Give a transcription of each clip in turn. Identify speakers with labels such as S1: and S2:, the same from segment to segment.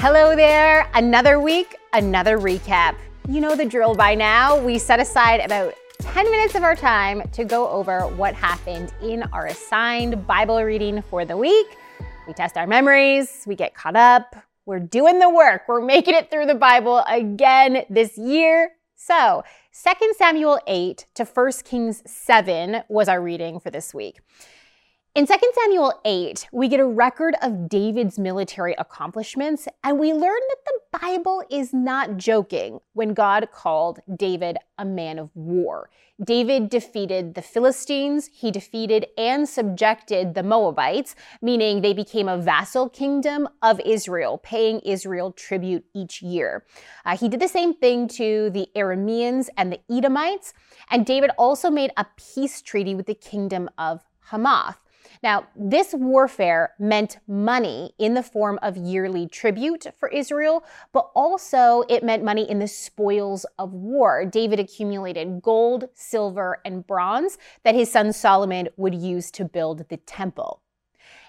S1: Hello there. Another week, another recap. You know the drill by now. We set aside about 10 minutes of our time to go over what happened in our assigned Bible reading for the week. We test our memories, we get caught up, we're doing the work, we're making it through the Bible again this year. So, 2 Samuel 8 to 1 Kings 7 was our reading for this week. In 2 Samuel 8, we get a record of David's military accomplishments, and we learn that the Bible is not joking when God called David a man of war. David defeated the Philistines, he defeated and subjected the Moabites, meaning they became a vassal kingdom of Israel, paying Israel tribute each year. Uh, he did the same thing to the Arameans and the Edomites, and David also made a peace treaty with the kingdom of Hamath. Now, this warfare meant money in the form of yearly tribute for Israel, but also it meant money in the spoils of war. David accumulated gold, silver, and bronze that his son Solomon would use to build the temple.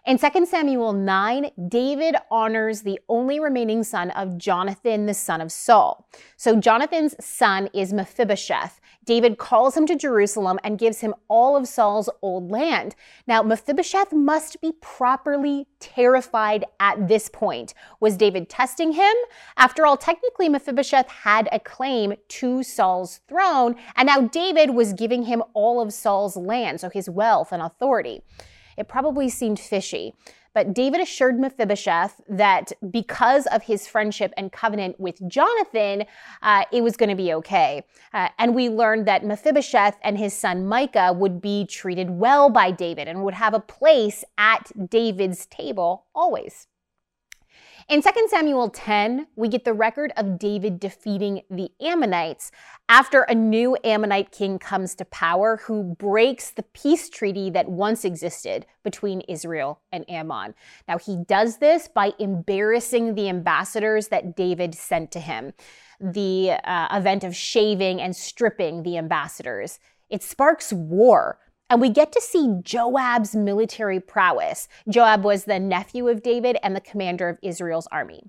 S1: In 2 Samuel 9, David honors the only remaining son of Jonathan, the son of Saul. So Jonathan's son is Mephibosheth. David calls him to Jerusalem and gives him all of Saul's old land. Now, Mephibosheth must be properly terrified at this point. Was David testing him? After all, technically, Mephibosheth had a claim to Saul's throne, and now David was giving him all of Saul's land, so his wealth and authority. It probably seemed fishy. But David assured Mephibosheth that because of his friendship and covenant with Jonathan, uh, it was going to be okay. Uh, and we learned that Mephibosheth and his son Micah would be treated well by David and would have a place at David's table always. In 2 Samuel 10, we get the record of David defeating the Ammonites after a new Ammonite king comes to power who breaks the peace treaty that once existed between Israel and Ammon. Now, he does this by embarrassing the ambassadors that David sent to him, the uh, event of shaving and stripping the ambassadors. It sparks war and we get to see Joab's military prowess. Joab was the nephew of David and the commander of Israel's army.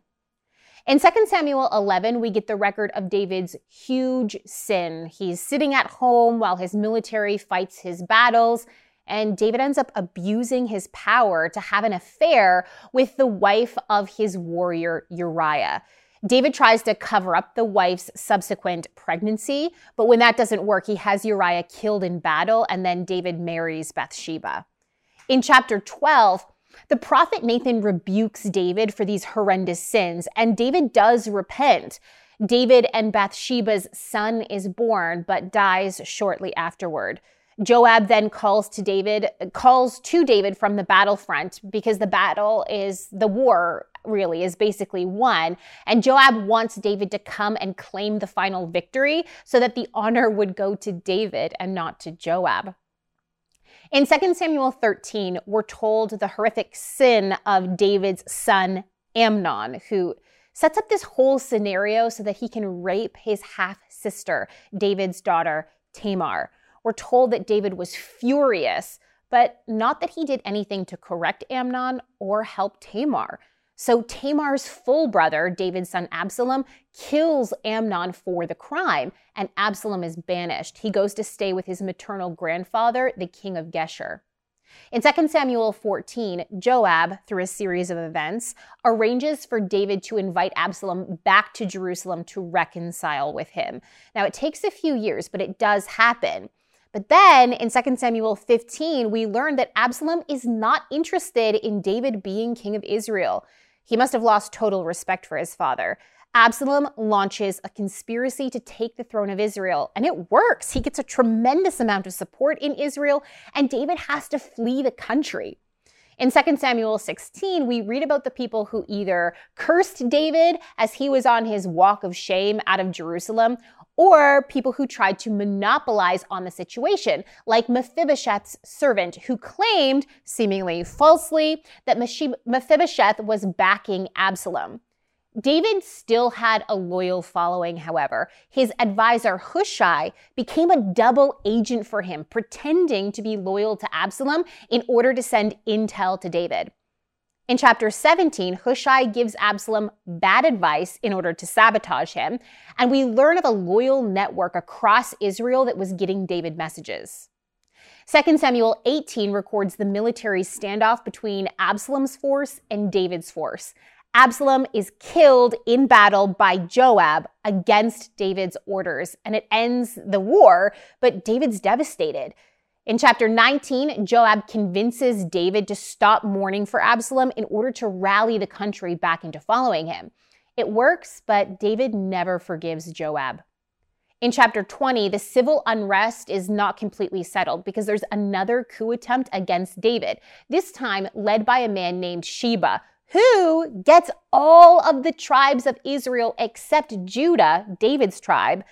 S1: In 2 Samuel 11, we get the record of David's huge sin. He's sitting at home while his military fights his battles, and David ends up abusing his power to have an affair with the wife of his warrior Uriah. David tries to cover up the wife's subsequent pregnancy, but when that doesn't work, he has Uriah killed in battle, and then David marries Bathsheba. In chapter 12, the prophet Nathan rebukes David for these horrendous sins, and David does repent. David and Bathsheba's son is born, but dies shortly afterward. Joab then calls to David, calls to David from the battlefront because the battle is the war really is basically won. And Joab wants David to come and claim the final victory so that the honor would go to David and not to Joab. In 2 Samuel 13, we're told the horrific sin of David's son Amnon, who sets up this whole scenario so that he can rape his half sister, David's daughter, Tamar. We're told that David was furious, but not that he did anything to correct Amnon or help Tamar. So Tamar's full brother, David's son Absalom, kills Amnon for the crime, and Absalom is banished. He goes to stay with his maternal grandfather, the king of Geshur. In 2 Samuel 14, Joab, through a series of events, arranges for David to invite Absalom back to Jerusalem to reconcile with him. Now, it takes a few years, but it does happen. But then in 2 Samuel 15, we learn that Absalom is not interested in David being king of Israel. He must have lost total respect for his father. Absalom launches a conspiracy to take the throne of Israel, and it works. He gets a tremendous amount of support in Israel, and David has to flee the country. In 2 Samuel 16, we read about the people who either cursed David as he was on his walk of shame out of Jerusalem, or people who tried to monopolize on the situation, like Mephibosheth's servant, who claimed, seemingly falsely, that Mephibosheth was backing Absalom. David still had a loyal following, however. His advisor Hushai became a double agent for him, pretending to be loyal to Absalom in order to send intel to David. In chapter 17, Hushai gives Absalom bad advice in order to sabotage him, and we learn of a loyal network across Israel that was getting David messages. 2 Samuel 18 records the military standoff between Absalom's force and David's force. Absalom is killed in battle by Joab against David's orders, and it ends the war, but David's devastated. In chapter 19, Joab convinces David to stop mourning for Absalom in order to rally the country back into following him. It works, but David never forgives Joab. In chapter 20, the civil unrest is not completely settled because there's another coup attempt against David, this time led by a man named Sheba, who gets all of the tribes of Israel except Judah, David's tribe,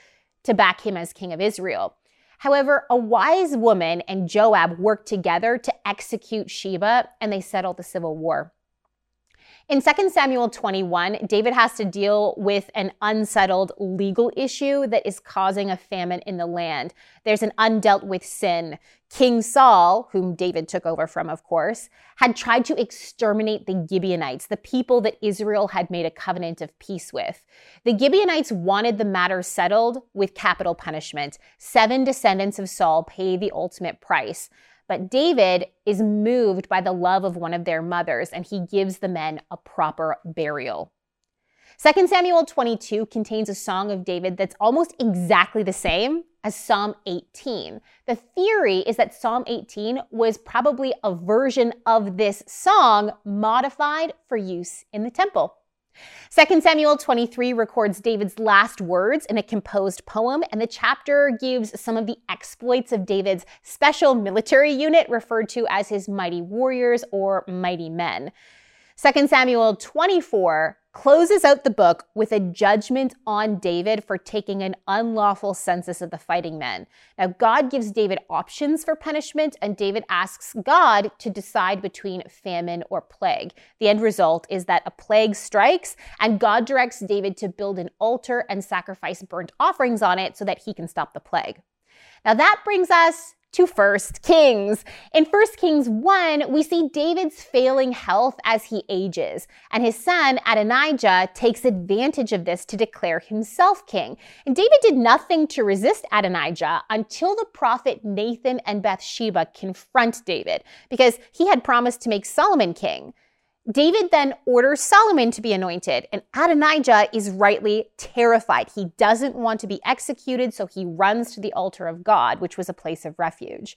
S1: to back him as king of Israel. However, a wise woman and Joab worked together to execute Sheba and they settled the civil war. In 2 Samuel 21, David has to deal with an unsettled legal issue that is causing a famine in the land. There's an undealt with sin. King Saul, whom David took over from, of course, had tried to exterminate the Gibeonites, the people that Israel had made a covenant of peace with. The Gibeonites wanted the matter settled with capital punishment. Seven descendants of Saul pay the ultimate price. But David is moved by the love of one of their mothers, and he gives the men a proper burial. 2 Samuel 22 contains a song of David that's almost exactly the same as Psalm 18. The theory is that Psalm 18 was probably a version of this song modified for use in the temple. 2 Samuel 23 records David's last words in a composed poem, and the chapter gives some of the exploits of David's special military unit, referred to as his mighty warriors or mighty men. 2 Samuel 24 closes out the book with a judgment on David for taking an unlawful census of the fighting men. Now, God gives David options for punishment, and David asks God to decide between famine or plague. The end result is that a plague strikes, and God directs David to build an altar and sacrifice burnt offerings on it so that he can stop the plague. Now, that brings us to 1 Kings. In 1 Kings 1, we see David's failing health as he ages, and his son Adonijah takes advantage of this to declare himself king. And David did nothing to resist Adonijah until the prophet Nathan and Bathsheba confront David, because he had promised to make Solomon king. David then orders Solomon to be anointed, and Adonijah is rightly terrified. He doesn't want to be executed, so he runs to the altar of God, which was a place of refuge.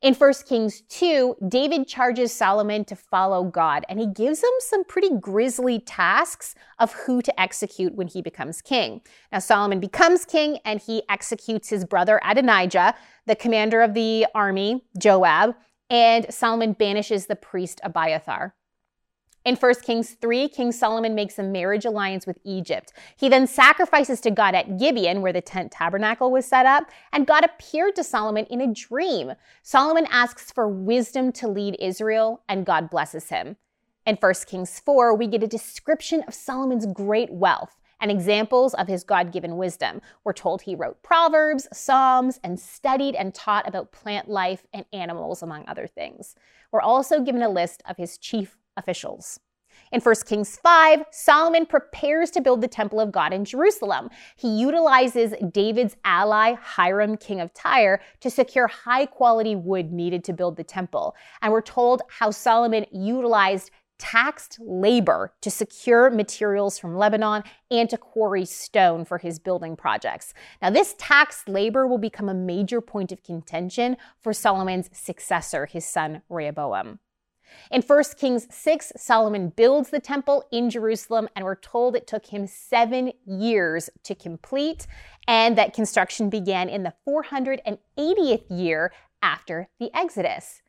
S1: In 1 Kings 2, David charges Solomon to follow God, and he gives him some pretty grisly tasks of who to execute when he becomes king. Now, Solomon becomes king, and he executes his brother Adonijah, the commander of the army, Joab, and Solomon banishes the priest Abiathar. In 1 Kings 3, King Solomon makes a marriage alliance with Egypt. He then sacrifices to God at Gibeon, where the tent tabernacle was set up, and God appeared to Solomon in a dream. Solomon asks for wisdom to lead Israel, and God blesses him. In 1 Kings 4, we get a description of Solomon's great wealth and examples of his God given wisdom. We're told he wrote Proverbs, Psalms, and studied and taught about plant life and animals, among other things. We're also given a list of his chief officials. In 1 Kings 5, Solomon prepares to build the temple of God in Jerusalem. He utilizes David's ally, Hiram, king of Tyre, to secure high quality wood needed to build the temple. And we're told how Solomon utilized taxed labor to secure materials from Lebanon and to quarry stone for his building projects. Now, this taxed labor will become a major point of contention for Solomon's successor, his son Rehoboam. In 1 Kings 6, Solomon builds the temple in Jerusalem, and we're told it took him seven years to complete, and that construction began in the 480th year after the Exodus.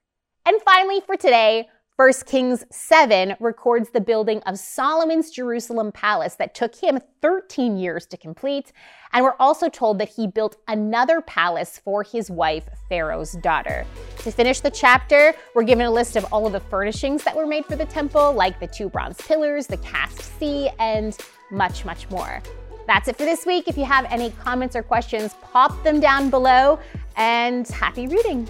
S1: And finally, for today, 1 Kings 7 records the building of Solomon's Jerusalem palace that took him 13 years to complete. And we're also told that he built another palace for his wife, Pharaoh's daughter. To finish the chapter, we're given a list of all of the furnishings that were made for the temple, like the two bronze pillars, the cast sea, and much, much more. That's it for this week. If you have any comments or questions, pop them down below and happy reading.